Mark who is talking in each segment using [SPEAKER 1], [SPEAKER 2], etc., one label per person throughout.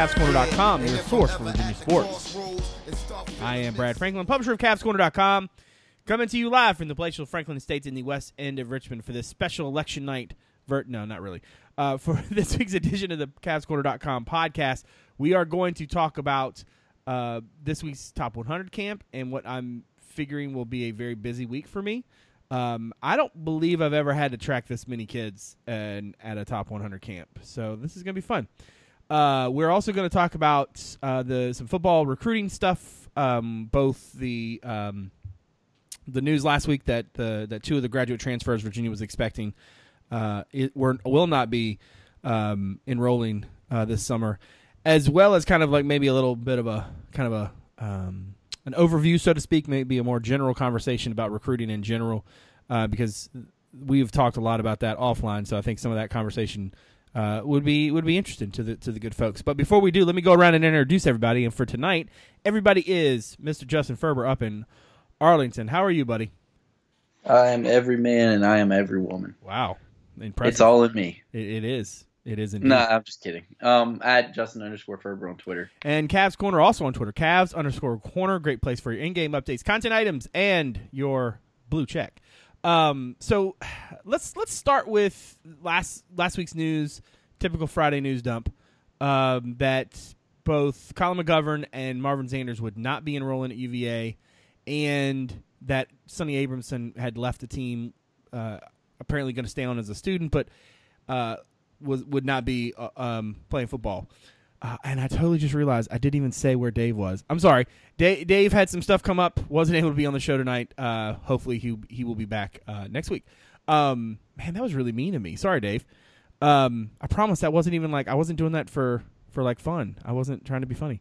[SPEAKER 1] CavsCorner.com, your source for Virginia sports. I am Brad Franklin, publisher of CavsCorner.com, coming to you live from the palatial Franklin Estates in the west end of Richmond for this special election night. Ver- no, not really. Uh, for this week's edition of the CavsCorner.com podcast, we are going to talk about uh, this week's Top 100 camp and what I'm figuring will be a very busy week for me. Um, I don't believe I've ever had to track this many kids and at a top 100 camp, so this is gonna be fun. Uh, we're also going to talk about uh, the some football recruiting stuff. Um, both the um, the news last week that the that two of the graduate transfers Virginia was expecting uh, it were will not be um, enrolling uh, this summer, as well as kind of like maybe a little bit of a kind of a um, an overview, so to speak, maybe a more general conversation about recruiting in general, uh, because we've talked a lot about that offline. So I think some of that conversation uh, would be would be interesting to the to the good folks. But before we do, let me go around and introduce everybody. And for tonight, everybody is Mr. Justin Ferber up in Arlington. How are you, buddy?
[SPEAKER 2] I am every man and I am every woman.
[SPEAKER 1] Wow, impressive!
[SPEAKER 2] It's all in me.
[SPEAKER 1] It, it is. It is indeed.
[SPEAKER 2] Nah, I'm just kidding. Um, at Justin underscore Ferber on Twitter.
[SPEAKER 1] And Cavs Corner also on Twitter. Cavs underscore Corner. Great place for your in-game updates, content items, and your blue check. Um, so let's let's start with last last week's news. Typical Friday news dump. Um, that both Colin McGovern and Marvin Zanders would not be enrolling at UVA, and that Sonny Abramson had left the team. Uh, apparently going to stay on as a student, but uh, was would not be uh, um, playing football. Uh, and I totally just realized I didn't even say where Dave was. I'm sorry. Dave, Dave had some stuff come up. Wasn't able to be on the show tonight. Uh, hopefully he he will be back uh, next week. Um, man, that was really mean of me. Sorry, Dave. Um, I promise that wasn't even like I wasn't doing that for for like fun. I wasn't trying to be funny.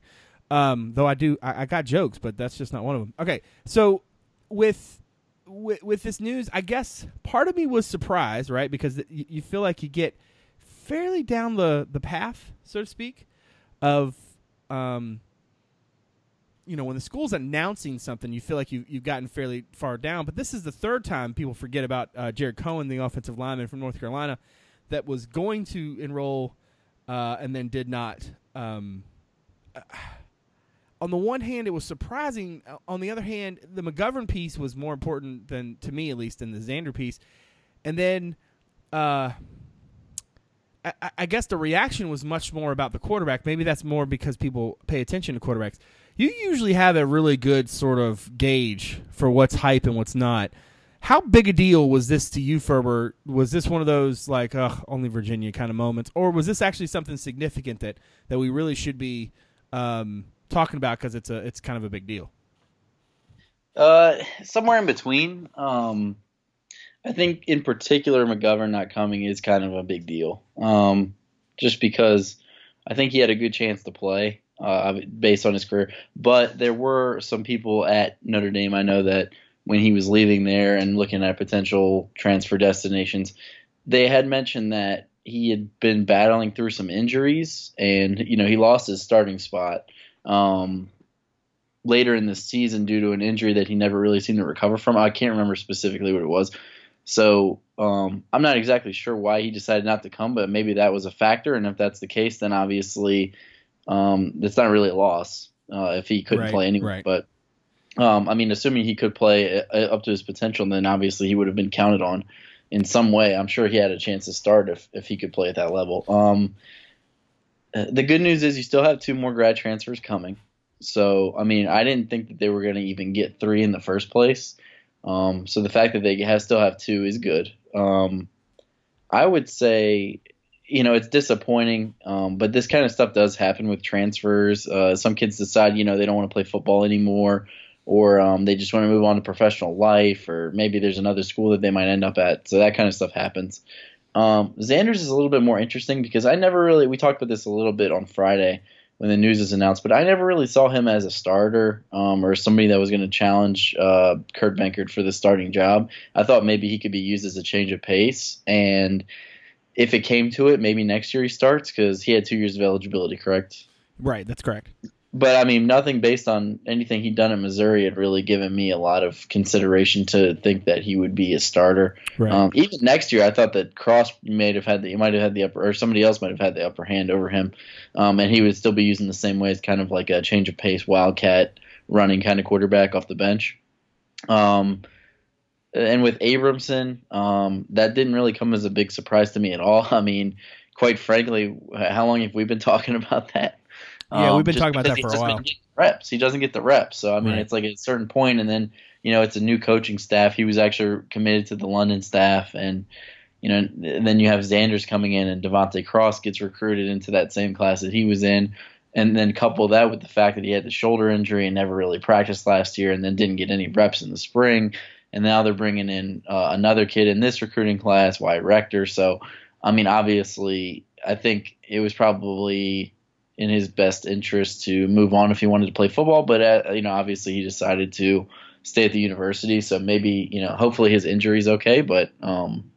[SPEAKER 1] Um, though I do, I, I got jokes, but that's just not one of them. Okay, so with with, with this news, I guess part of me was surprised, right? Because you, you feel like you get fairly down the the path, so to speak, of um, you know, when the school's announcing something, you feel like you you've gotten fairly far down. But this is the third time people forget about uh, Jared Cohen, the offensive lineman from North Carolina, that was going to enroll uh, and then did not. Um, uh, on the one hand, it was surprising. Uh, on the other hand, the McGovern piece was more important than to me, at least, than the Xander piece. And then, uh, I, I, guess the reaction was much more about the quarterback. Maybe that's more because people pay attention to quarterbacks. You usually have a really good sort of gauge for what's hype and what's not. How big a deal was this to you, Ferber? Was this one of those like, ugh, only Virginia kind of moments, or was this actually something significant that that we really should be um, talking about because it's a it's kind of a big deal?
[SPEAKER 2] Uh, somewhere in between. Um, I think in particular McGovern not coming is kind of a big deal. Um, just because I think he had a good chance to play uh, based on his career. But there were some people at Notre Dame I know that when he was leaving there and looking at potential transfer destinations, they had mentioned that he had been battling through some injuries and you know he lost his starting spot um, later in the season due to an injury that he never really seemed to recover from. I can't remember specifically what it was. So um, I'm not exactly sure why he decided not to come, but maybe that was a factor. And if that's the case, then obviously um, it's not really a loss uh, if he couldn't
[SPEAKER 1] right,
[SPEAKER 2] play anyway.
[SPEAKER 1] Right.
[SPEAKER 2] But um, I mean, assuming he could play uh, up to his potential, then obviously he would have been counted on in some way. I'm sure he had a chance to start if if he could play at that level. Um, uh, the good news is you still have two more grad transfers coming. So I mean, I didn't think that they were going to even get three in the first place. Um, so the fact that they have, still have two is good. Um, I would say, you know, it's disappointing, um, but this kind of stuff does happen with transfers. Uh, some kids decide, you know, they don't want to play football anymore, or um, they just want to move on to professional life, or maybe there's another school that they might end up at. So that kind of stuff happens. Um, Xander's is a little bit more interesting because I never really, we talked about this a little bit on Friday when the news is announced. But I never really saw him as a starter um, or somebody that was going to challenge uh, Kurt Benkert for the starting job. I thought maybe he could be used as a change of pace, and if it came to it, maybe next year he starts because he had two years of eligibility. Correct?
[SPEAKER 1] Right. That's correct.
[SPEAKER 2] But I mean, nothing based on anything he'd done at Missouri had really given me a lot of consideration to think that he would be a starter.
[SPEAKER 1] Right.
[SPEAKER 2] Um, even next year, I thought that Cross might have had the, he might have had the upper, or somebody else might have had the upper hand over him, um, and he would still be using the same way as kind of like a change of pace, wildcat running kind of quarterback off the bench. Um, and with Abramson, um, that didn't really come as a big surprise to me at all. I mean, quite frankly, how long have we been talking about that?
[SPEAKER 1] Yeah,
[SPEAKER 2] Um,
[SPEAKER 1] we've been
[SPEAKER 2] just
[SPEAKER 1] talking about that for a while.
[SPEAKER 2] Reps. He doesn't get the reps. So I mean,
[SPEAKER 1] Right.
[SPEAKER 2] it's like at a certain point, and then you know it's a new coaching staff. He was actually committed to the London staff, and you know and then you have Zanders coming in, and De'Vante Cross gets recruited into that same class that he was in. And then couple that with the fact that he had the shoulder injury and never really practiced last year, and then didn't get any reps in the spring. And now they're bringing in uh, another kid in this recruiting class, Wyatt Rector. So, I mean, obviously, I think it was probably in his best interest to move on if he wanted to play football. But uh, you know, obviously, he decided to stay at the university. So maybe you know, hopefully, his injury is okay. But um,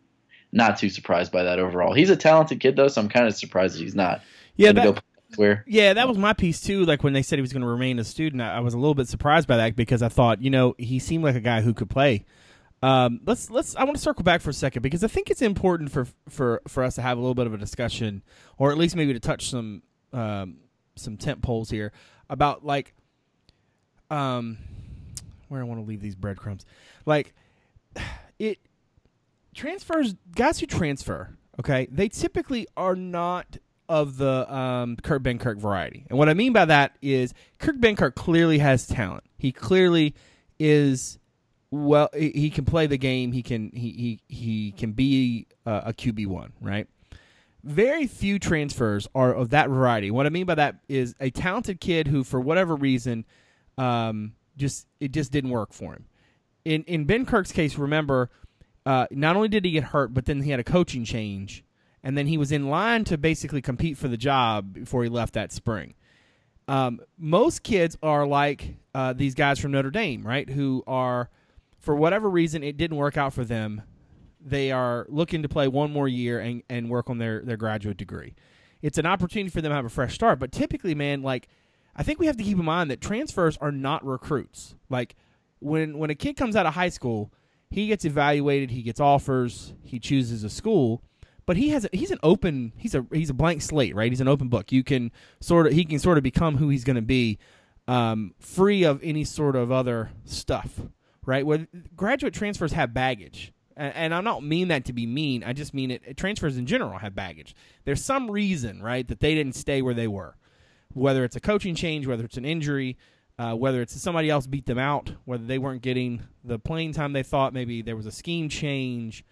[SPEAKER 2] not too surprised by that overall. He's a talented kid though, so I'm kind of surprised that he's not.
[SPEAKER 1] Yeah, that,
[SPEAKER 2] elsewhere.
[SPEAKER 1] Yeah, that was my piece too. Like when they said he was going to remain a student, I, I was a little bit surprised by that because I thought, you know, he seemed like a guy who could play. Um, let's let's. I want to circle back for a second because I think it's important for for for us to have a little bit of a discussion, or at least maybe to touch some um, some tent poles here about like um where I want to leave these breadcrumbs. Like it transfers guys who transfer, okay, they typically are not of the um, Kurt Benkert variety. And what I mean by that is Kurt Benkert clearly has talent. He clearly is well he can play the game. He can he he, he can be uh, a QB1, right? Very few transfers are of that variety. What I mean by that is a talented kid who for whatever reason um, just it just didn't work for him. In in Benkert's case, remember, uh, not only did he get hurt, but then he had a coaching change, and then he was in line to basically compete for the job before he left that spring. Um, most kids are like uh, these guys from Notre Dame, right? Who are, for whatever reason, it didn't work out for them. They are looking to play one more year and, and work on their, their graduate degree. It's an opportunity for them to have a fresh start. But typically, man, like I think we have to keep in mind that transfers are not recruits. Like when when a kid comes out of high school, he gets evaluated, he gets offers, he chooses a school, but he has a, he's an open he's a he's a blank slate, right? He's an open book. You can sort of he can sort of become who he's going to be, um, free of any sort of other stuff, right? Where graduate transfers have baggage. And, and I don't mean that to be mean. I just mean it. Transfers in general have baggage. There's some reason, right, that they didn't stay where they were whether it's a coaching change, whether it's an injury, uh, whether it's somebody else beat them out, whether they weren't getting the playing time they thought, maybe there was a scheme change,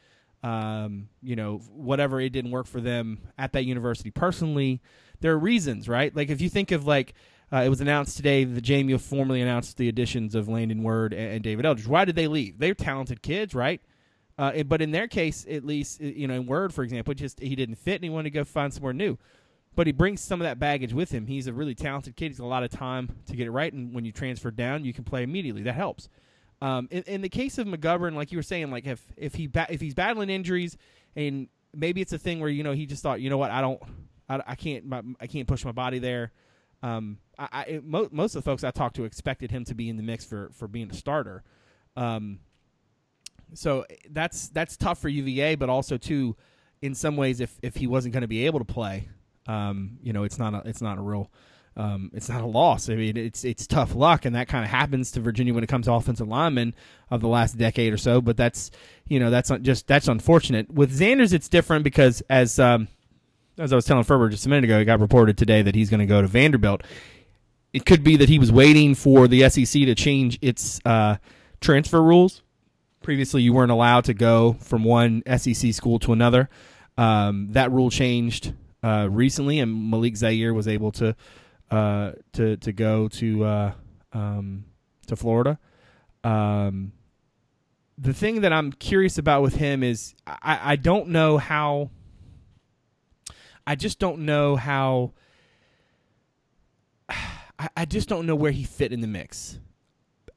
[SPEAKER 1] um, you know, whatever it didn't work for them at that university personally. There are reasons, right? Like if you think of like uh, it was announced today that JMU formally announced the additions of Landon Word and, and David Eldridge. Why did they leave? They're talented kids, right? Uh, it- but in their case, at least, you know, in Word, for example, just he didn't fit and he wanted to go find somewhere new but he brings some of that baggage with him. He's a really talented kid. He's got a lot of time to get it right, and when you transfer down, you can play immediately. That helps. Um, in, in the case of McGovern, like you were saying, like if if he ba- if he's battling injuries, and maybe it's a thing where you know he just thought, you know what, I don't, I, I can't, my, I can't push my body there. Um, I, I it, mo- most of the folks I talked to expected him to be in the mix for for being a starter. Um, so that's that's tough for UVA, but also too, in some ways, if if he wasn't going to be able to play, um, you know, it's not a it's not a real um, it's not a loss. I mean, it's it's tough luck, and that kind of happens to Virginia when it comes to offensive linemen of the last decade or so. But that's you know that's just that's unfortunate. With Zanders, it's different because as um, as I was telling Ferber just a minute ago, it got reported today that he's going to go to Vanderbilt. It could be that he was waiting for the SEC to change its uh, transfer rules. Previously, you weren't allowed to go from one SEC school to another. Um, that rule changed uh, recently, and Malik Zaire was able to uh, to to go to uh, um, to Florida. Um, the thing that I'm curious about with him is I, I don't know how. I just don't know how. I, I just don't know where he fit in the mix.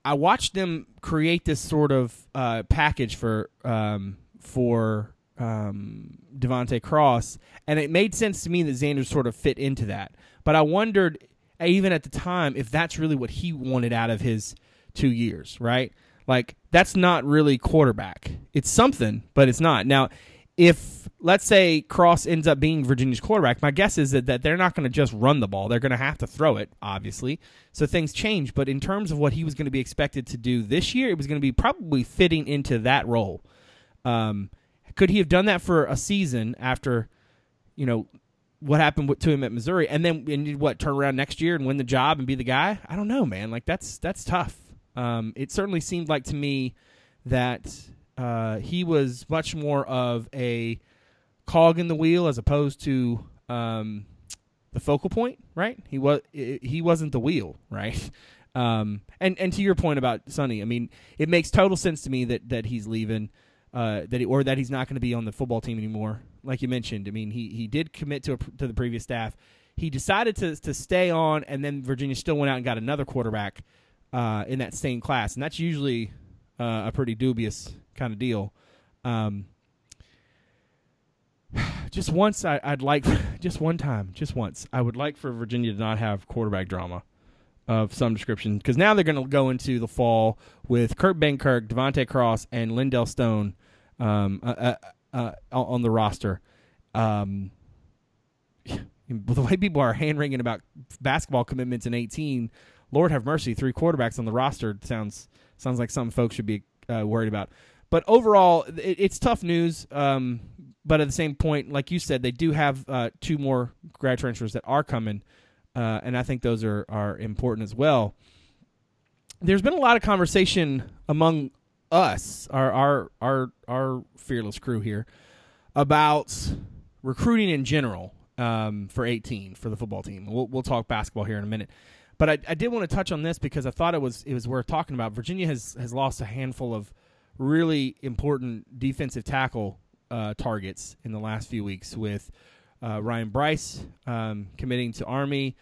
[SPEAKER 1] I watched them create this sort of uh, package for um, for um, De'Vante Cross, and it made sense to me that Xander sort of fit into that. But I wondered even at the time, if that's really what he wanted out of his two years, right? Like that's not really quarterback. It's something, but it's not. Now, if let's say Cross ends up being Virginia's quarterback, my guess is that, that they're not going to just run the ball. They're going to have to throw it, obviously. So things change. But in terms of what he was going to be expected to do this year, it was going to be probably fitting into that role. Um, could he have done that for a season after, you know, what happened to him at Missouri, and then and what turn around next year and win the job and be the guy? I don't know, man. Like that's that's tough. Um, it certainly seemed like to me that uh, he was much more of a cog in the wheel as opposed to um, the focal point, right? He was he wasn't the wheel, right? Um, and and to your point about Sonny, I mean, it makes total sense to me that that he's leaving, uh, that he, or that he's not going to be on the football team anymore. Like you mentioned, I mean, he he did commit to a, to the previous staff. He decided to to stay on, and then Virginia still went out and got another quarterback uh, in that same class, and that's usually uh, a pretty dubious kind of deal. Um, just once, I, would like, just one time, just once, I would like for Virginia to not have quarterback drama of some description because now they're going to go into the fall with Kurt Benkert, De'Vante Cross, and Lindell Stone um, uh, uh, uh on the roster. Um, the way people are hand wringing about basketball commitments in 18, Lord have mercy, three quarterbacks on the roster sounds sounds like some folks should be uh, worried about. But overall, it, it's tough news. Um, but at the same point, like you said, they do have uh, two more grad transfers that are coming, uh, and I think those are are important as well. There's been a lot of conversation among us, our our our our fearless crew here, about recruiting in general um, for 18 for the football team. We'll we'll talk basketball here in a minute. But I, I did want to touch on this because I thought it was it was worth talking about. Virginia has has lost a handful of really important defensive tackle uh, targets in the last few weeks with uh, Ryan Bryce um, committing to Army,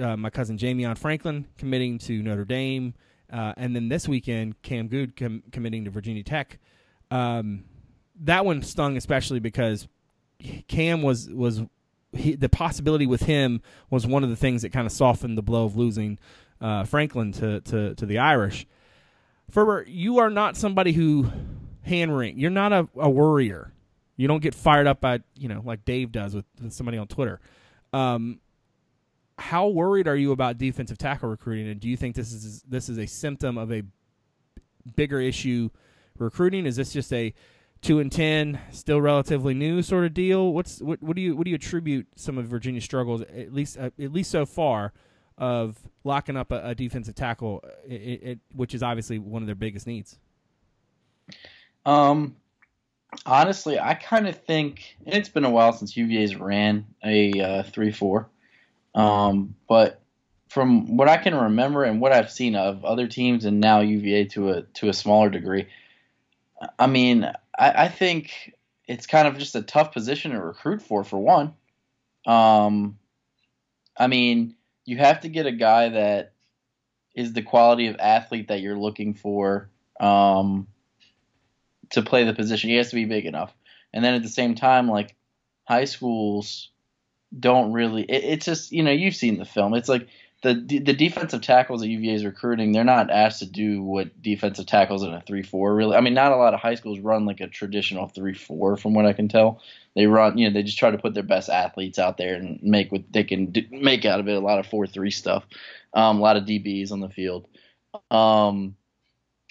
[SPEAKER 1] uh, my cousin Jamion Franklin committing to Notre Dame, uh, and then this weekend Cam Goode com- committing to Virginia Tech. Um, that one stung especially because Cam was was he, the possibility with him was one of the things that kind of softened the blow of losing uh, Franklin to, to to the Irish. Ferber, you are not somebody who hand wring. You're not a, a worrier. You don't get fired up by you know like Dave does with, with somebody on Twitter. Um, how worried are you about defensive tackle recruiting, and do you think this is this is a symptom of a bigger issue recruiting? Is this just a two and ten, still relatively new sort of deal. What's what, what do you what do you attribute some of Virginia's struggles at least uh, at least so far of locking up a, a defensive tackle, it, uh, it, which is obviously one of their biggest needs?
[SPEAKER 2] Um, honestly, I kind of think it's been a while since UVA's ran a uh, three four, um, but from what I can remember and what I've seen of other teams and now UVA to a to a smaller degree, I mean, I, I think it's kind of just a tough position to recruit for. For one, um, I mean, you have to get a guy that is the quality of athlete that you're looking for um, to play the position. He has to be big enough, and then at the same time, like high schools don't really. It, it's just you know you've seen the film. It's like the the defensive tackles that UVA is recruiting, they're not asked to do what defensive tackles in a three four really. I mean, not a lot of high schools run like a traditional three four, from what I can tell. They run, you know, they just try to put their best athletes out there and make what they can do, make out of it. A lot of four three stuff, um, a lot of DBs on the field. Um,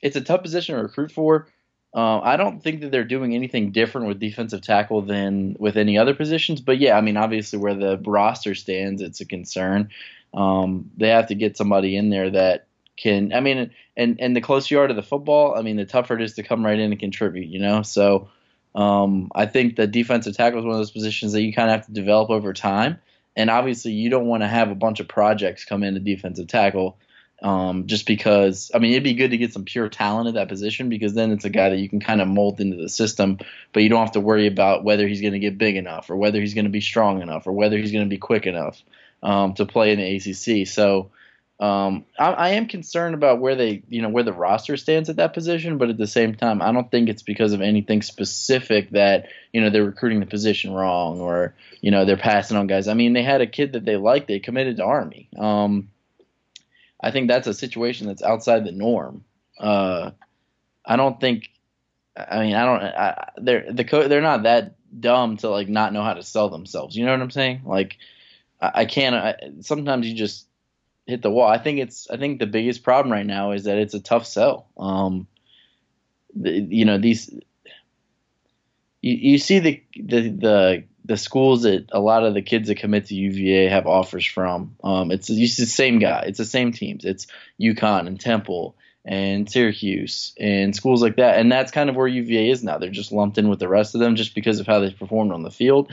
[SPEAKER 2] it's a tough position to recruit for. Uh, I don't think that they're doing anything different with defensive tackle than with any other positions. But yeah, I mean, obviously where the roster stands, it's a concern. Um, they have to get somebody in there that can. I mean, and and the closer you are to the football, I mean, the tougher it is to come right in and contribute. You know, so um, I think the defensive tackle is one of those positions that you kind of have to develop over time. And obviously, you don't want to have a bunch of projects come into defensive tackle um, just because I mean it'd be good to get some pure talent at that position because then it's a guy that you can kind of mold into the system, but you don't have to worry about whether he's going to get big enough or whether he's going to be strong enough or whether he's going to be quick enough um, to play in the ACC. So Um, I, I, am concerned about where they, you know, where the roster stands at that position, but at the same time, I don't think it's because of anything specific that you know they're recruiting the position wrong or you know they're passing on guys. I mean, they had a kid that they liked, they committed to Army. Um, I think that's a situation that's outside the norm. Uh, I don't think. I mean, I don't. I, they're the co- they're not that dumb to like not know how to sell themselves. You know what I'm saying? Like, I, I can't. I, sometimes you just hit the wall. I think it's I think the biggest problem right now is that it's a tough sell. Um, the, you know these you, you see the, the the the schools that a lot of the kids that commit to UVA have offers from. Um, it's it's the same guy. It's the same teams. It's UConn and Temple and Syracuse and schools like that. And that's kind of where UVA is now. They're just lumped in with the rest of them just because of how they performed on the field.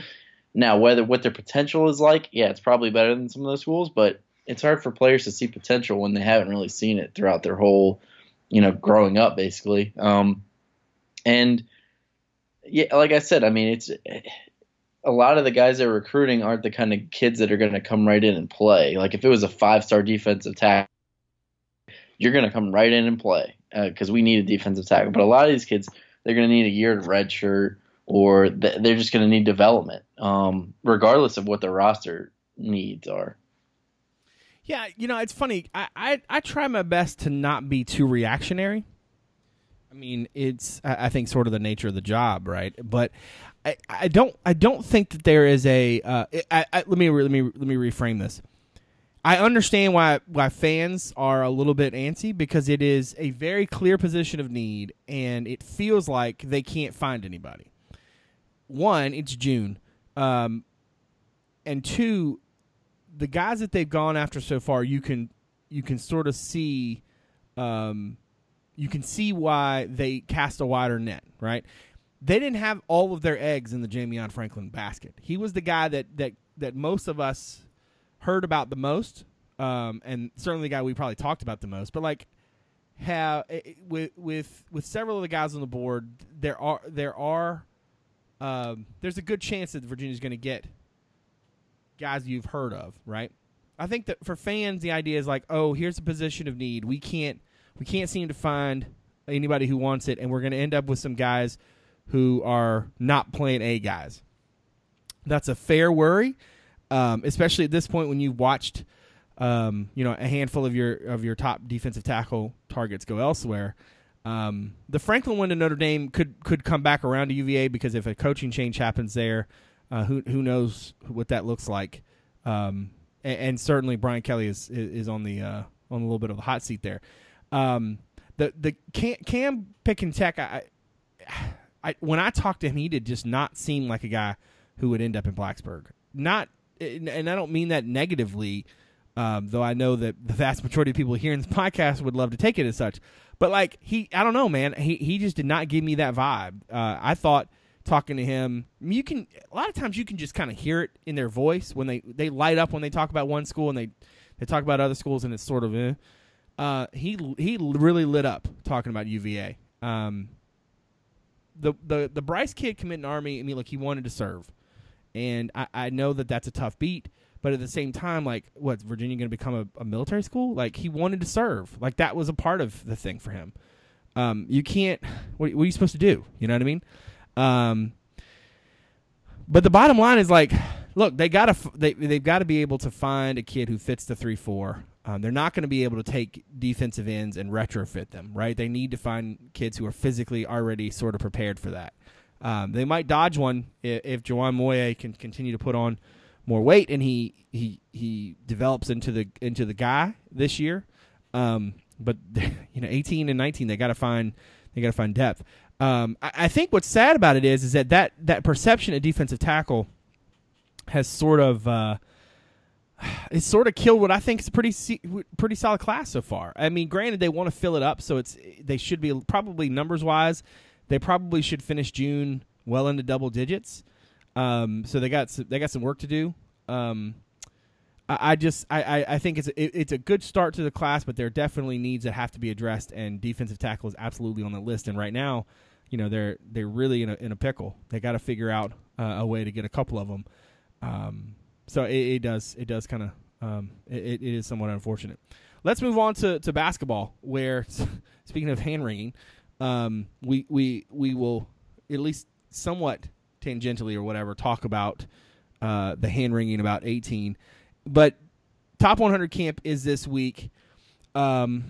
[SPEAKER 2] Now, whether what their potential is like, yeah, it's probably better than some of those schools, but it's hard for players to see potential when they haven't really seen it throughout their whole, you know, growing up basically. Um, and yeah, like I said, I mean, it's a lot of the guys they're recruiting aren't the kind of kids that are going to come right in and play. Like if it was a five-star defensive tackle, you're going to come right in and play because uh, we need a defensive tackle. But a lot of these kids, they're going to need a year of red shirt or th- they're just going to need development, um, regardless of what their roster needs are.
[SPEAKER 1] Yeah, you know, it's funny. I, I, I try my best to not be too reactionary. I mean, it's I, I think sort of the nature of the job, right? But I, I don't I don't think that there is a uh, I, I, let me let me let me reframe this. I understand why why fans are a little bit antsy because it is a very clear position of need and it feels like they can't find anybody. One, it's June, um, and two, the guys that they've gone after so far, you can you can sort of see, um, you can see why they cast a wider net, right? They didn't have all of their eggs in the Jamion Franklin basket. He was the guy that that that most of us heard about the most, um, and certainly the guy we probably talked about the most. But like, have eh, eh, with with with several of the guys on the board, there are there are um, there's a good chance that Virginia's going to get guys you've heard of, right? I think that for fans, the idea is like, oh, here's a position of need. We can't we can't seem to find anybody who wants it, and we're going to end up with some guys who are not playing A guys. That's a fair worry, um, especially at this point when you've watched, um, you know, a handful of your of your top defensive tackle targets go elsewhere. Um, the Franklin one to Notre Dame could could come back around to UVA because if a coaching change happens there, uh, who who knows what that looks like? Um, and, and, certainly Brian Kelly is is on the uh, on a little bit of a hot seat there. Um, the the Cam, Cam Tech, I, I when I talked to him, he did just not seem like a guy who would end up in Blacksburg. Not, and I don't mean that negatively. Um, though I know that the vast majority of people hearing this podcast would love to take it as such. But like he, I don't know, man. He he just did not give me that vibe. Uh, I thought talking to him, you can a lot of times you can just kind of hear it in their voice when they they light up when they talk about one school and they they talk about other schools and it's sort of eh. Uh, he he really lit up talking about UVA. Um, the the the Bryce kid committing Army. I mean, like he wanted to serve, and I, I know that that's a tough beat. But at the same time, like, what's Virginia going to become a, a, military school? Like, he wanted to serve. Like, that was a part of the thing for him. Um, you can't. What, what, are you supposed to do? You know what I mean? Um, but the bottom line is like, look, they gotta they they've got to be able to find a kid who fits the three four. Um, they're not going to be able to take defensive ends and retrofit them, right? They need to find kids who are physically already sort of prepared for that. Um, they might dodge one if, if Jawan Moye can continue to put on more weight and he he he develops into the into the guy this year. Um, but you know, 18 and 19, they got to find they got to find depth. Um, I, I, think what's sad about it is is that that, that perception of defensive tackle has sort of uh, it's sort of killed what I think is a pretty pretty solid class so far. I mean, granted they want to fill it up, so it's they should be probably numbers wise, they probably should finish June well into double digits. Um, so they got some, they got some work to do. Um, I, I just I, I think it's it's a good start to the class, but there are definitely needs that have to be addressed, and defensive tackle is absolutely on the list. And right now, you know they're they're really in a in a pickle. They got to figure out uh, a way to get a couple of them. Um, so it, it, does it does kind of um, it, it is somewhat unfortunate. Let's move on to, to basketball, where speaking of hand wringing, um, we we we will at least somewhat tangentially or whatever talk about uh, the hand wringing about 18. But top 100 camp is this week. Um,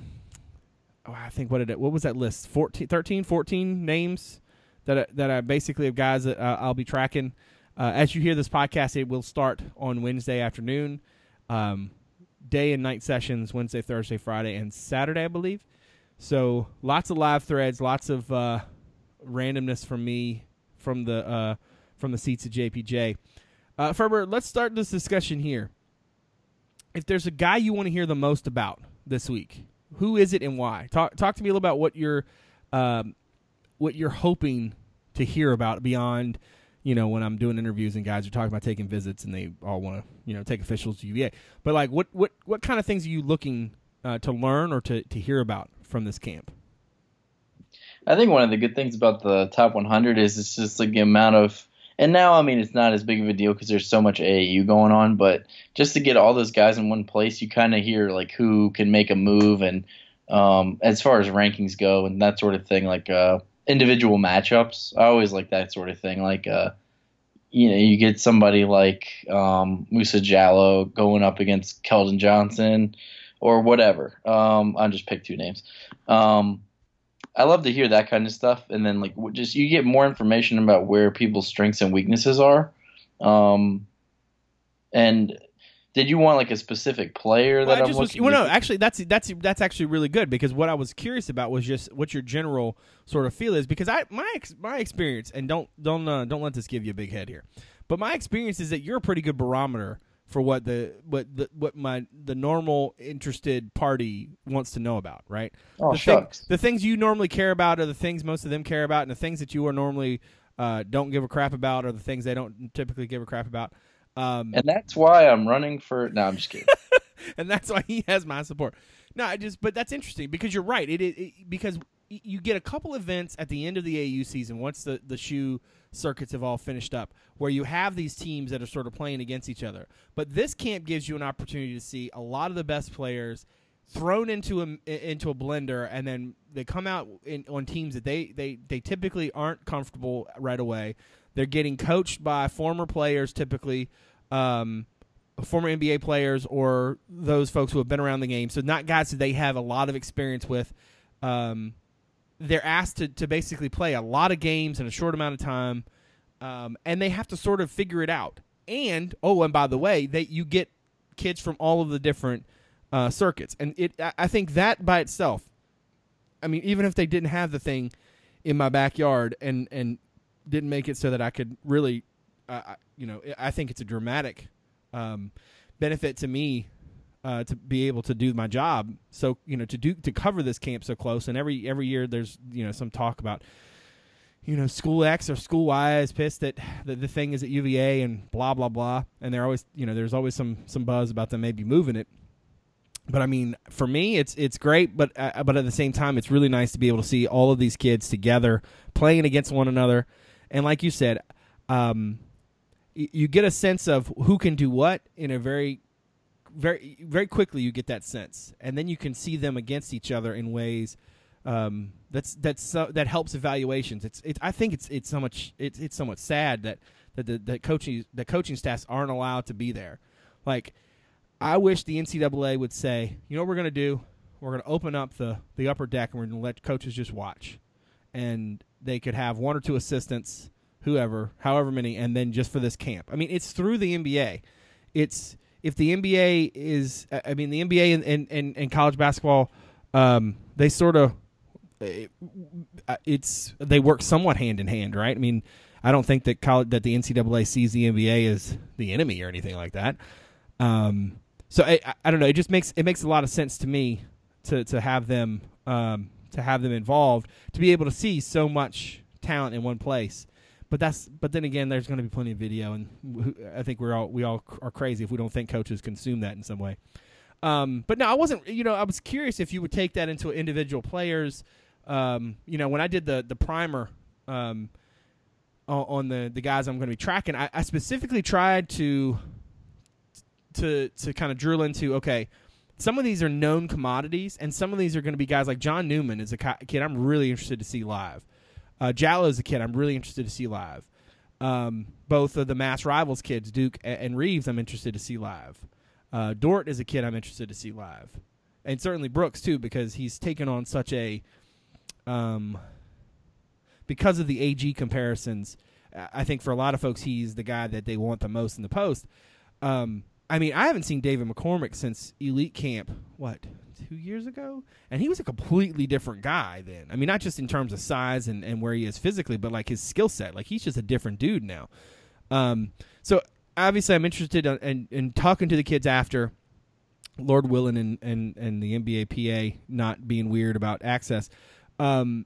[SPEAKER 1] oh, I think what did it? What was that list? 14, 13, 14 names that I, that I basically have guys that uh, I'll be tracking. Uh, as you hear this podcast, it will start on Wednesday afternoon. Um, day and night sessions Wednesday, Thursday, Friday, and Saturday, I believe. So lots of live threads, lots of uh, randomness from me from the uh, from the seats of JPJ. Uh, Ferber, let's start this discussion here. If there's a guy you want to hear the most about this week, who is it and why? Talk talk to me a little about what you're um, what you're hoping to hear about beyond you know, when I'm doing interviews and guys are talking about taking visits and they all want to, you know, take officials to UVA. But like, what what what kind of things are you looking uh, to learn or to to hear about from this camp?
[SPEAKER 2] I think one of the good things about the top 100 is it's just like the amount of, and now I mean it's not as big of a deal because there's so much AAU going on, but just to get all those guys in one place, you kind of hear like who can make a move and um, as far as rankings go and that sort of thing, like. Uh, individual matchups. I always like that sort of thing. Like, uh, you know, you get somebody like um, Musa Jallo going up against Keldon Johnson or whatever. Um, I'll just pick two names. Um, I love to hear that kind of stuff, and then like just you get more information about where people's strengths and weaknesses are. Um, and did you want like a specific player
[SPEAKER 1] well,
[SPEAKER 2] that
[SPEAKER 1] i'm just was, well, no, actually, that's that's that's actually really good because what I was curious about was just what your general sort of feel is because I my my experience and don't don't uh, don't let this give you a big head here, but my experience is that you're a pretty good barometer for what the what the what my the normal interested party wants to know about, right?
[SPEAKER 2] Oh
[SPEAKER 1] the
[SPEAKER 2] shucks.
[SPEAKER 1] Thing, the things you normally care about are the things most of them care about, and the things that you are normally uh, don't give a crap about are the things they don't typically give a crap about. Um,
[SPEAKER 2] and that's why I'm running for. No, I'm just kidding.
[SPEAKER 1] and that's why he has my support. No, I just. But that's interesting because you're right. It, it, it because you get a couple events at the end of the AU season once the the shoe circuits have all finished up, where you have these teams that are sort of playing against each other. But this camp gives you an opportunity to see a lot of the best players thrown into a into a blender, and then they come out in, on teams that they, they they typically aren't comfortable right away. They're getting coached by former players, typically um, former NBA players or those folks who have been around the game. So not guys that they have a lot of experience with. Um, they're asked to, to basically play a lot of games in a short amount of time, um, and they have to sort of figure it out. And oh, and by the way, that you get kids from all of the different uh, circuits, and it I think that by itself, I mean, even if they didn't have the thing in my backyard and and didn't make it so that I could really, uh, you know, I think it's a dramatic um, benefit to me uh, to be able to do my job. So you know, to do to cover this camp so close, and every every year there's you know some talk about you know school X or school Y is pissed that the, the thing is at UVA and blah blah blah, and they're always you know there's always some some buzz about them maybe moving it. But I mean, for me, it's it's great, but uh, but at the same time, it's really nice to be able to see all of these kids together playing against one another and like you said, um, you get a sense of who can do what in a very very very quickly you get that sense. And then you can see them against each other in ways um, that's that's uh, that helps evaluations. It's it, I think it's it's so much it's it's somewhat sad that that the that coaching the coaching staffs aren't allowed to be there. Like I wish the NCAA would say you know what we're going to do? We're going to open up the the upper deck and we're going to let coaches just watch. And they could have one or two assistants, whoever, however many, and then just for this camp. I mean, it's through the NBA. It's if the NBA is, I mean, the NBA and and, and, and college basketball, um, they sort of, uh, it's they work somewhat hand in hand, right? I mean, I don't think that college that the NCAA sees the NBA as the enemy or anything like that. Um, so I, I don't know. It just makes it makes a lot of sense to me to to have them um, to have them involved to be able to see so much talent in one place. But that's but then again, there's going to be plenty of video, and I think we're all we all are crazy if we don't think coaches consume that in some way. Um, but no, I wasn't. You know, I was curious if you would take that into individual players. Um, you know, when I did the the primer um, on the the guys I'm going to be tracking, I, I specifically tried to to to kind of drill into okay some of these are known commodities and some of these are going to be guys like john newman is a kid i'm really interested to see live uh, is a kid i'm really interested to see live. Um, both of the mass rivals kids duke and reeves i'm interested to see live. Uh, dort is a kid i'm interested to see live. And certainly brooks too because he's taken on such a um, because of the ag comparisons I think for a lot of folks, he's the guy that they want the most in the post. Um, I mean, I haven't seen David McCormick since Elite Camp. What two years ago? And he was a completely different guy then. I mean, not just in terms of size and, and where he is physically, but like his skill set. Like he's just a different dude now. Um, so obviously, I'm interested in, in, in talking to the kids after. Lord willing and, and, and the NBA PA not being weird about access. Um,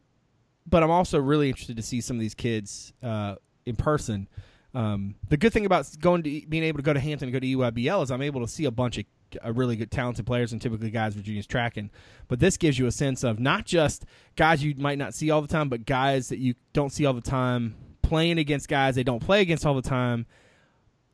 [SPEAKER 1] but I'm also really interested to see some of these kids uh, in person. Um, the good thing about going to being able to go to Hampton and go to EYBL is I'm able to see a bunch of uh, really good talented players and typically guys Virginia's tracking. But this gives you a sense of not just guys you might not see all the time, but guys that you don't see all the time playing against guys they don't play against all the time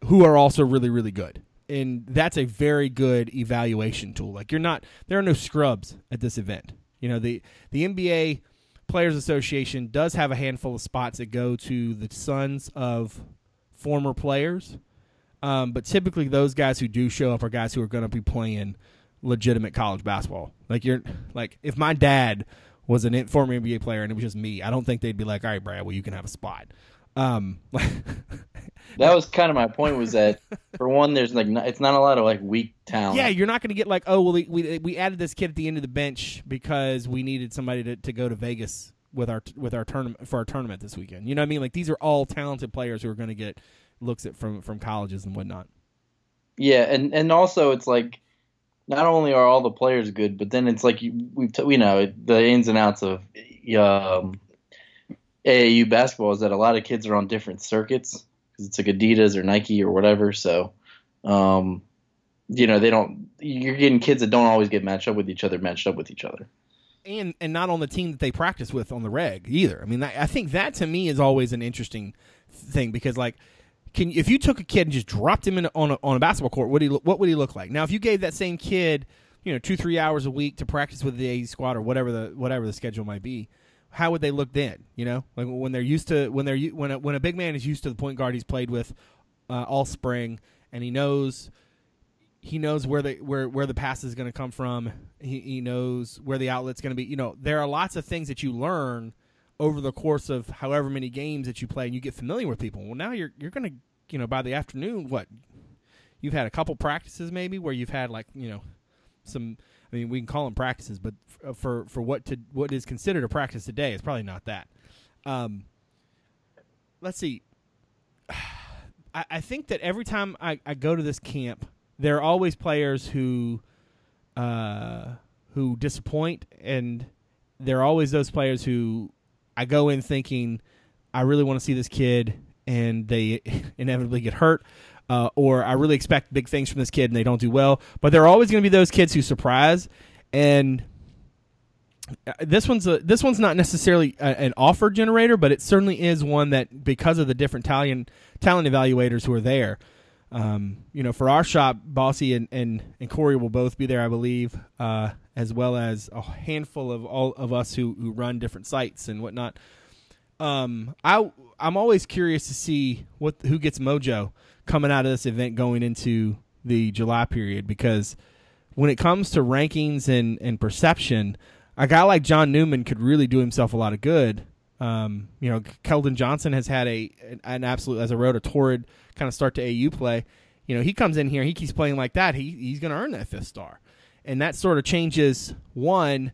[SPEAKER 1] who are also really really good. And that's a very good evaluation tool. Like you're not there are no scrubs at this event. You know, the the NBA Players Association does have a handful of spots that go to the sons of former players. Um, but typically, those guys who do show up are guys who are going to be playing legitimate college basketball. Like you're like if my dad was an former NBA player and it was just me, I don't think they'd be like, "All right, Brad, well, you can have a spot." Um,
[SPEAKER 2] that was kind of my point. Was that for one, there's like it's not a lot of like weak talent.
[SPEAKER 1] Yeah, you're not going to get like, oh well, we we added this kid at the end of the bench because we needed somebody to, to go to Vegas with our with our tournament for our tournament this weekend. You know what I mean? Like these are all talented players who are going to get looks at from from colleges and whatnot.
[SPEAKER 2] Yeah, and and also it's like not only are all the players good, but then it's like we we know the ins and outs of um, AAU basketball is that a lot of kids are on different circuits because it's like Adidas or Nike or whatever. So, um, you know, they don't. You're getting kids that don't always get matched up with each other, matched up with each other.
[SPEAKER 1] And and not on the team that they practice with on the reg either. I mean, I think that to me is always an interesting thing because like. Can if you took a kid and just dropped him in on a, on a basketball court, what he what would he look like? Now, if you gave that same kid, you know, two three hours a week to practice with the A squad or whatever the whatever the schedule might be, how would they look then? You know, like when they're used to when they're when a, when a big man is used to the point guard he's played with uh, all spring, and he knows he knows where the where where the pass is going to come from. He, he knows where the outlet's going to be. You know, there are lots of things that you learn over the course of however many games that you play, and you get familiar with people. Well, now you're you're going to you know by the afternoon, what you've had a couple practices maybe where you've had like you know some I mean, we can call them practices, but uh, for for what to what is considered a practice today, it's probably not that. Um, let's see. I, I think that every time I, I go to this camp, there are always players who uh, who disappoint, and there are always those players who I go in thinking I really want to see this kid, and they inevitably get hurt uh, or I really expect big things from this kid and they don't do well. But there are always going to be those kids who surprise, and uh, this one's a, this one's not necessarily a, an offer generator, but it certainly is one that because of the different talent talent evaluators who are there. Um, you know, for our shop, Bossy and, and, and Corey will both be there, I believe, uh, as well as a handful of all of us who, who run different sites and whatnot. Um, I I'm always curious to see what who gets mojo coming out of this event going into the July period because when it comes to rankings and, and perception, a guy like John Newman could really do himself a lot of good. Um, you know, Keldon Johnson has had a an absolute, as a road, a torrid kind of start to AU play. You know, he comes in here, he keeps playing like that, he he's going to earn that fifth star, and that sort of changes one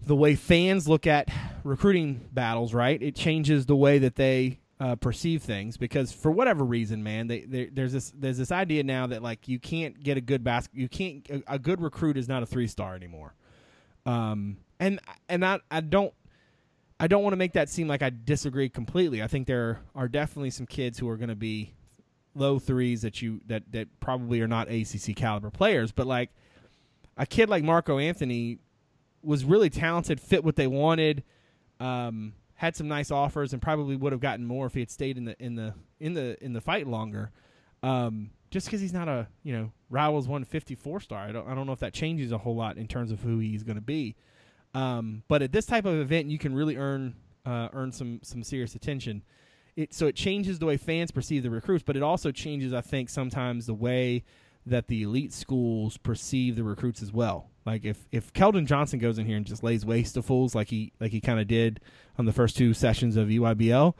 [SPEAKER 1] the way fans look at recruiting battles. Right, it changes the way that they uh, perceive things because for whatever reason, man, they, they, there's this there's this idea now that like you can't get a good basket, you can't a, a, good recruit is not a three star anymore. Um, and and I I don't I don't want to make that seem like I disagree completely. I think there are definitely some kids who are going to be low threes that you that that probably are not ACC caliber players, but like a kid like Marco Anthony was really talented, fit what they wanted. Um, had some nice offers and probably would have gotten more if he had stayed in the in the in the in the fight longer. Um, just because he's not a you know Rivals 154 star, I don't I don't know if that changes a whole lot in terms of who he's going to be. Um, but at this type of event, you can really earn uh, earn some some serious attention. It so it changes the way fans perceive the recruits, but it also changes, I think, sometimes the way that the elite schools perceive the recruits as well. Like if if Keldon Johnson goes in here and just lays waste to fools like he like he kind of did on the first two sessions of EYBL,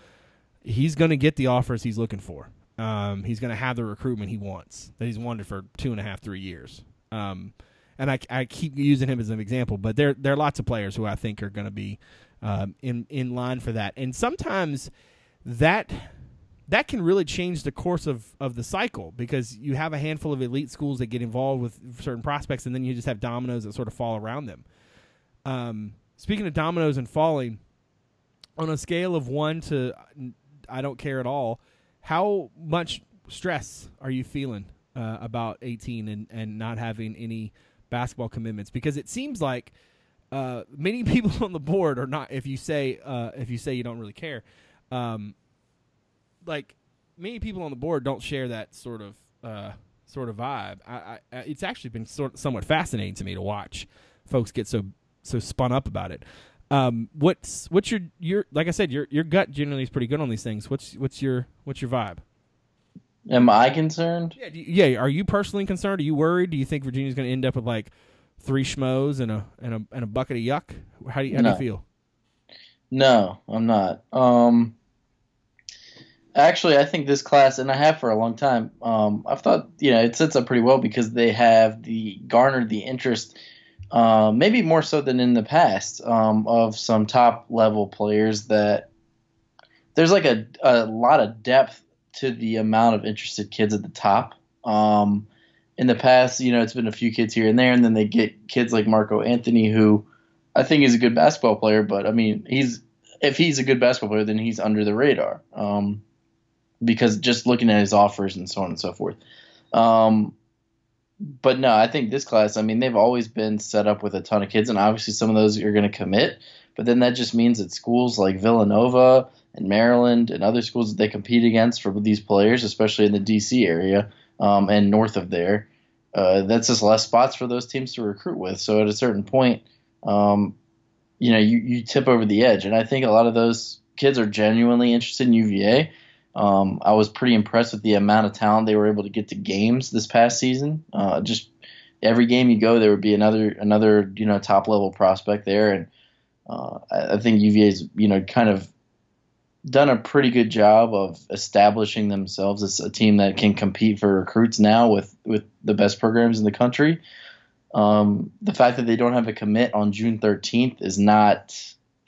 [SPEAKER 1] he's going to get the offers he's looking for. Um, he's going to have the recruitment he wants that he's wanted for two and a half, three years. Um, and I, I keep using him as an example, but there there are lots of players who I think are going to be um, in in line for that. And sometimes that that can really change the course of, of the cycle because you have a handful of elite schools that get involved with certain prospects, and then you just have dominoes that sort of fall around them. Um, speaking of dominoes and falling, on a scale of one to I don't care at all, how much stress are you feeling uh, about 18 and, and not having any basketball commitments? Because it seems like uh, many people on the board are not. If you say uh, if you say you don't really care, um, like many people on the board don't share that sort of uh, sort of vibe. I, I, it's actually been sort somewhat fascinating to me to watch folks get so so spun up about it. Um, what's what's your your like I said your your gut generally is pretty good on these things. What's what's your what's your vibe?
[SPEAKER 2] Am I concerned?
[SPEAKER 1] Yeah, you, yeah. Are you personally concerned? Are you worried? Do you think Virginia's going to end up with like three schmoes and a and a and a bucket of yuck? How do you how no. do you feel?
[SPEAKER 2] No, I'm not. Um, actually, I think this class, and I have for a long time. Um, I've thought you know it sets up pretty well because they have the garnered the interest uh, maybe more so than in the past, um, of some top level players that there's like a, a lot of depth to the amount of interested kids at the top. Um, in the past, you know, it's been a few kids here and there, and then they get kids like Marco Anthony, who I think is a good basketball player, but I mean, he's if he's a good basketball player, then he's under the radar. Um, because just looking at his offers and so on and so forth. Um, but no, I think this class, I mean, they've always been set up with a ton of kids, and obviously some of those are going to commit. But then that just means that schools like Villanova and Maryland and other schools that they compete against for these players, especially in the DC area um, and north of there, uh, that's just less spots for those teams to recruit with. So at a certain point, um, you know, you, you tip over the edge. And I think a lot of those kids are genuinely interested in UVA. Um, I was pretty impressed with the amount of talent they were able to get to games this past season. Uh, just every game you go, there would be another another you know top level prospect there, and uh, I, think UVA's you know kind of done a pretty good job of establishing themselves as a team that can compete for recruits now with with the best programs in the country. Um, the fact that they don't have a commit on June 13th is not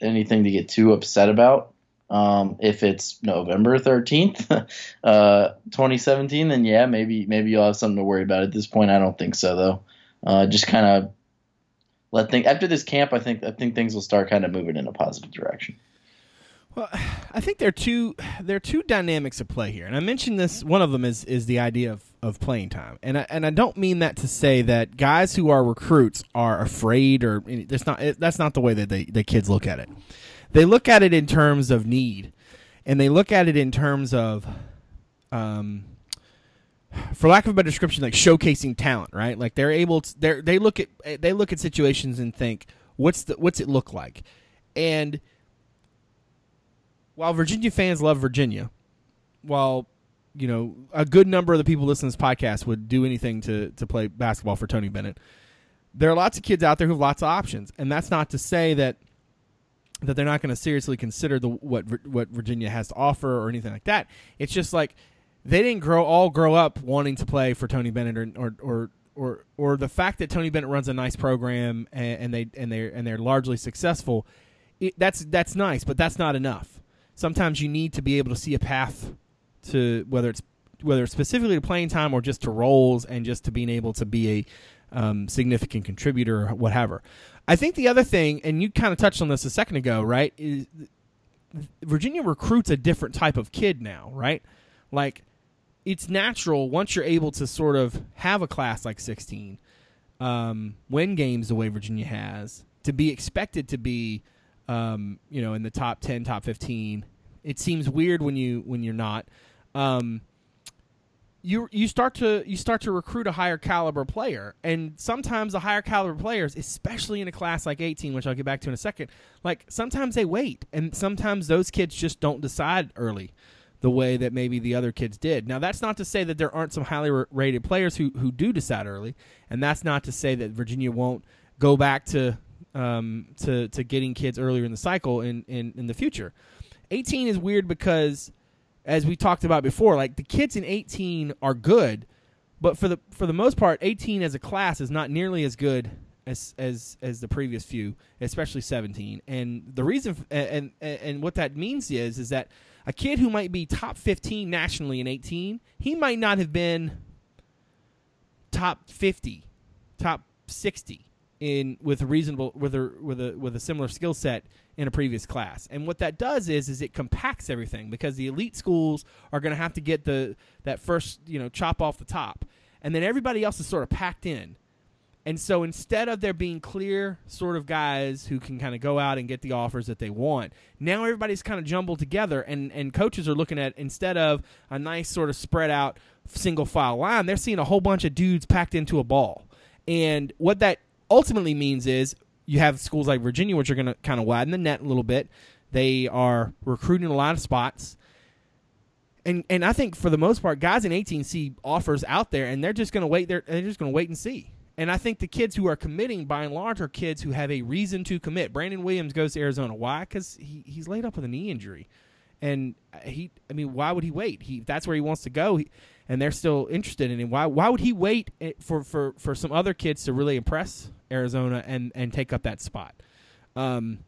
[SPEAKER 2] anything to get too upset about. Um, if it's November 13th, uh, 2017, then yeah, maybe maybe you'll have something to worry about. At this point, I don't think so though. Uh, just kind of let think after this camp, I think I think things will start kind of moving in a positive direction.
[SPEAKER 1] Well, I think there are two there are two dynamics at play here, and I mentioned this. One of them is is the idea of, of playing time, and I, and I don't mean that to say that guys who are recruits are afraid or that's not that's not the way that they the kids look at it they look at it in terms of need, and they look at it in terms of, um, for lack of a better description, like showcasing talent, right? Like they're able to they they look at they look at situations and think, what's the what's it look like, and while Virginia fans love Virginia, while you know a good number of the people listening to this podcast would do anything to to play basketball for Tony Bennett. There are lots of kids out there who have lots of options, and that's not to say that that they're not going to seriously consider the what what Virginia has to offer or anything like that. It's just like they didn't grow all grow up wanting to play for Tony Bennett or or or or, the fact that Tony Bennett runs a nice program and, and they and they and they're largely successful. It, that's that's nice, but that's not enough. Sometimes you need to be able to see a path to whether it's whether it's specifically to playing time or just to roles and just to being able to be a um, significant contributor or whatever. I think the other thing, and you kind of touched on this a second ago, right? Is Virginia recruits a different type of kid now, right? Like it's natural once you're able to sort of have a class like 16, um, win games the way Virginia has, to be expected to be, um, you know, in the top 10, top 15. It seems weird when you when you're not. Um, you you start to you start to recruit a higher caliber player, and sometimes the higher caliber players, especially in a class like 18, which I'll get back to in a second, like sometimes they wait, and sometimes those kids just don't decide early the way that maybe the other kids did. Now, that's not to say that there aren't some highly rated players who who do decide early, and that's not to say that Virginia won't go back to um, to to getting kids earlier in the cycle in, in in the future. 18 is weird because as we talked about before, like the kids in 18 are good, but for the for the most part, 18 as a class is not nearly as good as as as the previous few, especially 17. And the reason and and, and what that means is is that a kid who might be top 15 nationally in 18, he might not have been top 50, top 60 in with a reasonable with a with a with a similar skill set in a previous class. And what that does is is it compacts everything because the elite schools are going to have to get the that first, you know, chop off the top. And then everybody else is sort of packed in. And so instead of there being clear sort of guys who can kind of go out and get the offers that they want, now everybody's kind of jumbled together and and coaches are looking at instead of a nice sort of spread out single file line, they're seeing a whole bunch of dudes packed into a ball. And what that ultimately means is you have schools like Virginia, which are going to kind of widen the net a little bit. They are recruiting a lot of spots. And, and I think for the most part, guys in 18 see offers out there, and they're just going to wait. They're, they're just going to wait and see. And I think the kids who are committing, by and large, are kids who have a reason to commit. Brandon Williams goes to Arizona. Why? Because he, he's laid up with a knee injury, and he. I mean, why would he wait? He that's where he wants to go. He, and they're still interested in him. Why why would he wait eh, for, for, for some other kids to really impress Arizona and, and take up that spot? Um,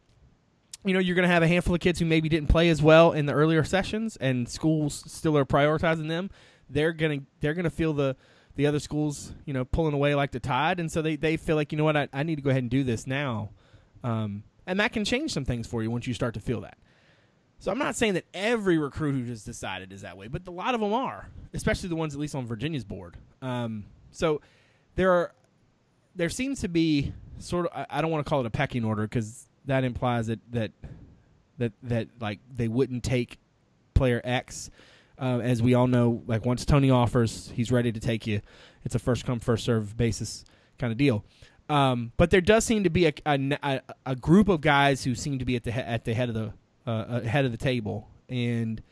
[SPEAKER 1] you know, you're going to have a handful of kids who maybe didn't play as well in the earlier sessions, and schools still are prioritizing them. They're to they're going to feel the the other schools, you know, pulling away like the tide, and so they, they feel like you know what I, I need to go ahead and do this now, um, and that can change some things for you once you start to feel that. So I'm not saying that every recruit who just decided is that way, but a lot of them are, especially the ones at least on Virginia's board. Um, so there are there seems to be sort of I don't want to call it a pecking order because that implies that that that that like they wouldn't take player X. Uh, as we all know, like once Tony offers, he's ready to take you. It's a first come first serve basis kind of deal. Um, but there does seem to be a, a, a, group of guys who seem to be at the he- at the head of the uh, ahead of the table, and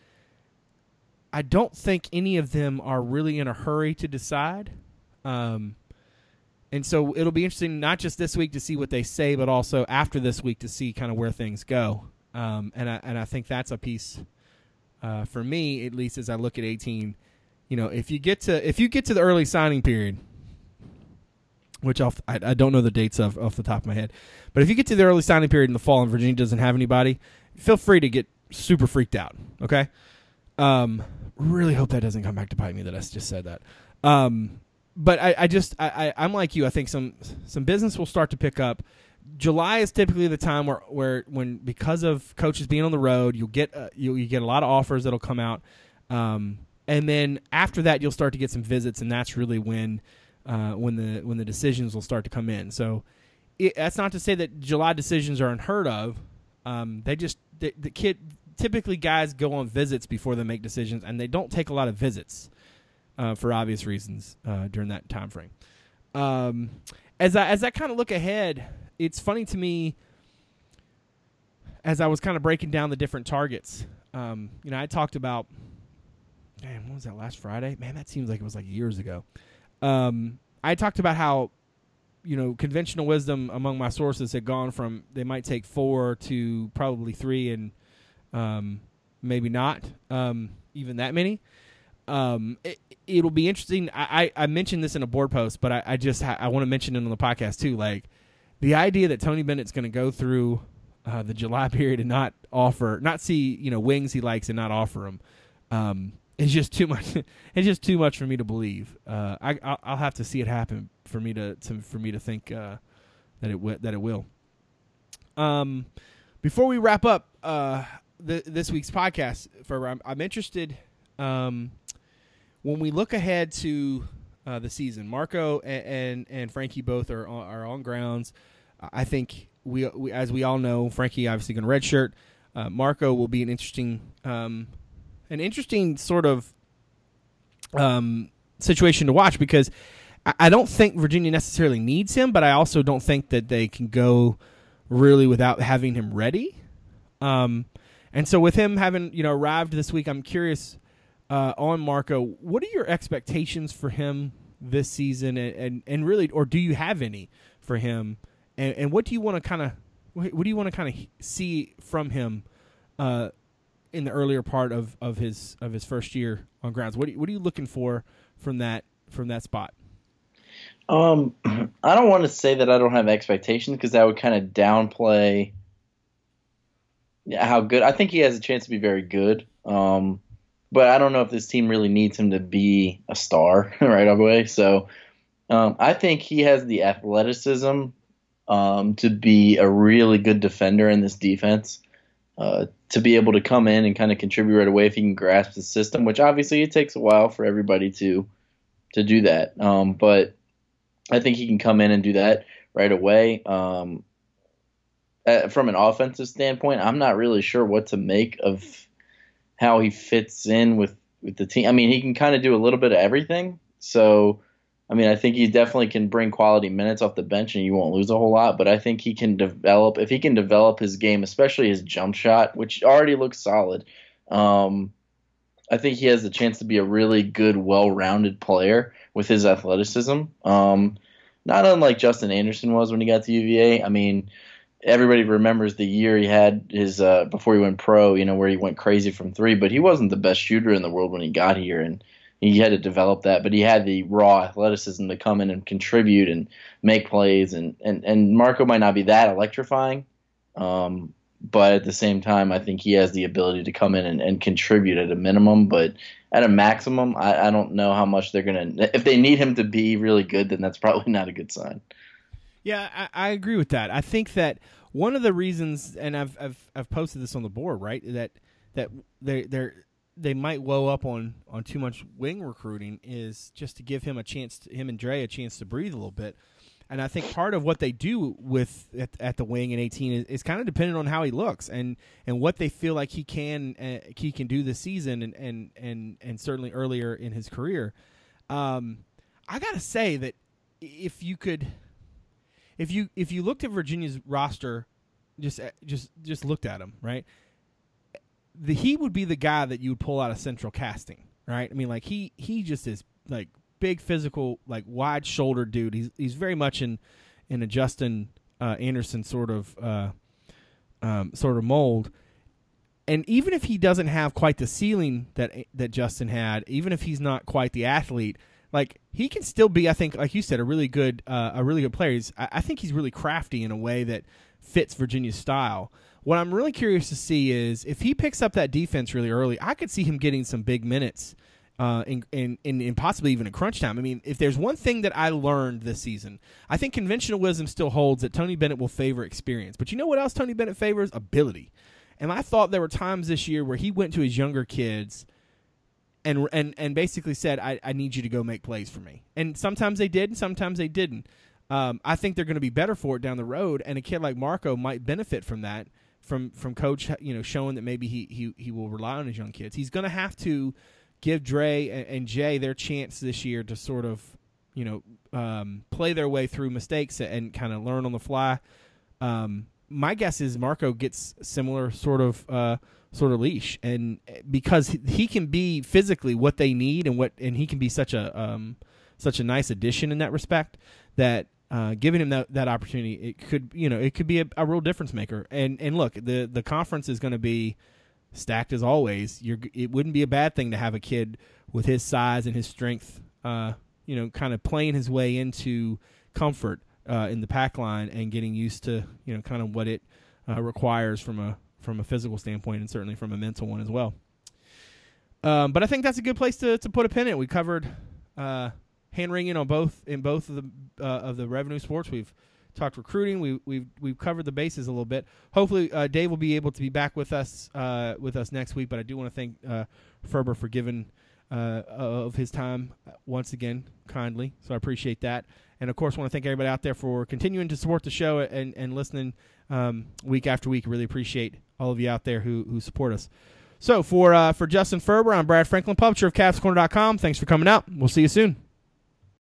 [SPEAKER 1] I don't think any of them are really in a hurry to decide. Um, and so it'll be interesting not just this week to see what they say, but also after this week to see kind of where things go. Um, and I and I think that's a piece uh, for me, at least as I look at 18. You know, if you get to if you get to the early signing period, which I'll, I, I don't know the dates of off the top of my head, but if you get to the early signing period in the fall and Virginia doesn't have anybody, feel free to get super freaked out. Okay. Um, really hope that doesn't come back to bite me that I just said that. Um, but I, I just I, I am like you. I think some some business will start to pick up. July is typically the time where, where when because of coaches being on the road, you'll get uh, you you get a lot of offers that'll come out, um, and then after that you'll start to get some visits, and that's really when uh, when the when the decisions will start to come in. So it, that's not to say that July decisions are unheard of. Um, they just the, the kid typically guys go on visits before they make decisions, and they don't take a lot of visits uh, for obvious reasons uh, during that time frame. Um, as I as I kind of look ahead, it's funny to me as I was kind of breaking down the different targets. Um, you know, I talked about, damn, what was that last Friday? Man, that seems like it was like years ago. Um, I talked about how you know, conventional wisdom among my sources had gone from they might take four to probably three and um, maybe not um, even that many. Um, it, will be interesting. I, I, I, mentioned this in a board post, but I, I just ha- I want to mention it on the podcast too. Like the idea that Tony Bennett's going to go through uh, the July period and not offer, not see you know wings he likes and not offer them. Um, it's just too much. it's just too much for me to believe. Uh, I I'll, I'll, have to see it happen for me to, to for me to think uh, that it w- that it will. Um, before we wrap up uh, the, this week's podcast, for I'm, I'm interested um, when we look ahead to uh, the season. Marco and, and, and Frankie both are on, are on grounds. I think we, we as we all know, Frankie obviously going to redshirt. Uh, Marco will be an interesting um, an interesting sort of um, situation to watch because I, I don't think Virginia necessarily needs him, but I also don't think that they can go really without having him ready. Um, and so with him having you know arrived this week, I'm curious uh, on Marco. What are your expectations for him this season, and and, and really, or do you have any for him? And, and what do you want to kind of what do you want to kind of see from him uh, in the earlier part of, of his of his first year on grounds? What are, what are you looking for from that from that spot?
[SPEAKER 2] Um, I don't want to say that I don't have expectations because that would kind of downplay how good. I think he has a chance to be very good. Um, but I don't know if this team really needs him to be a star right away. So um, I think he has the athleticism um, to be a really good defender in this defense. Uh, to be able to come in and kind of contribute right away if he can grasp the system, which obviously it takes a while for everybody to to do that. Um, but I think he can come in and do that right away. Um, uh, from an offensive standpoint, I'm not really sure what to make of how he fits in with with the team. I mean, he can kind of do a little bit of everything. So, I mean, I think he definitely can bring quality minutes off the bench, and you won't lose a whole lot. But I think he can develop if he can develop his game, especially his jump shot, which already looks solid. Um, I think he has the chance to be a really good, well-rounded player with his athleticism. Um, not unlike Justin Anderson was when he got to UVA. I mean, everybody remembers the year he had his uh, before he went pro, you know, where he went crazy from three, but he wasn't the best shooter in the world when he got here, and he had to develop that. But he had the raw athleticism to come in and contribute and make plays, and and and Marco might not be that electrifying, um, but at the same time, I think he has the ability to come in and, and contribute at a minimum, but at a maximum, I, I don't know how much they're gonna. If they need him to be really good, then that's probably not a good sign.
[SPEAKER 1] Yeah, I, I agree with that. I think that one of the reasons, and I've I've I've posted this on the board, right? That that they they they might woe up on on too much wing recruiting is just to give him a chance, to, him and Dre a chance to breathe a little bit. And I think part of what they do with at, at the wing in 18 is, is, kind of dependent on how he looks and, and what they feel like he can uh, he can do this season and, and and and certainly earlier in his career. Um, I gotta say that if you could if you if you looked at Virginia's roster, just just just looked at him, right? The he would be the guy that you would pull out of central casting, right? I mean, like he he just is like big physical, like wide shouldered dude. He's he's very much in in a Justin uh, Anderson sort of uh, um, sort of mold. And even if he doesn't have quite the ceiling that that Justin had, even if he's not quite the athlete, like he can still be, I think, like you said, a really good, uh, a really good player. He's, I, I, think he's really crafty in a way that fits Virginia's style. What I'm really curious to see is if he picks up that defense really early, I could see him getting some big minutes, uh, in, in, in possibly even a crunch time. I mean, if there's one thing that I learned this season, I think conventional wisdom still holds that Tony Bennett will favor experience. But you know what else Tony Bennett favors? Ability. And I thought there were times this year where he went to his younger kids and and and basically said, I, I need you to go make plays for me. And sometimes they did, and sometimes they didn't. Um, I think they're going to be better for it down the road, and a kid like Marco might benefit from that, from from coach, you know, showing that maybe he he he will rely on his young kids. He's going to have to give Dre and, and, Jay their chance this year to sort of, you know, um, play their way through mistakes and kind of learn on the fly. Um, my guess is Marco gets similar sort of. Uh, sort of leash, and because he can be physically what they need, and what and he can be such a um, such a nice addition in that respect that uh, giving him that, that opportunity, it could you know it could be a, a real difference maker. And and look, the the conference is going to be stacked as always. You're, it wouldn't be a bad thing to have a kid with his size and his strength, uh, you know, kind of playing his way into comfort uh, in the pack line and getting used to you know kind of what it uh, requires from a from a physical standpoint and certainly from a mental one as well. Um, but I think that's a good place to, to put a pin in. We covered uh, hand wringing on both in both of the uh, of the revenue sports. We've talked recruiting. We, we've we've covered the bases a little bit. Hopefully, uh, Dave will be able to be back with us uh, with us next week. But I do want to thank uh, Ferber for giving uh, of his time once again kindly. So I appreciate that. And of course, want to thank everybody out there for continuing to support the show and and listening um, week after week. Really appreciate all of you out there who who support us. So for uh, for Justin Ferber, I'm Brad Franklin, publisher of CavsCorner.com. Thanks for coming out. We'll see you soon.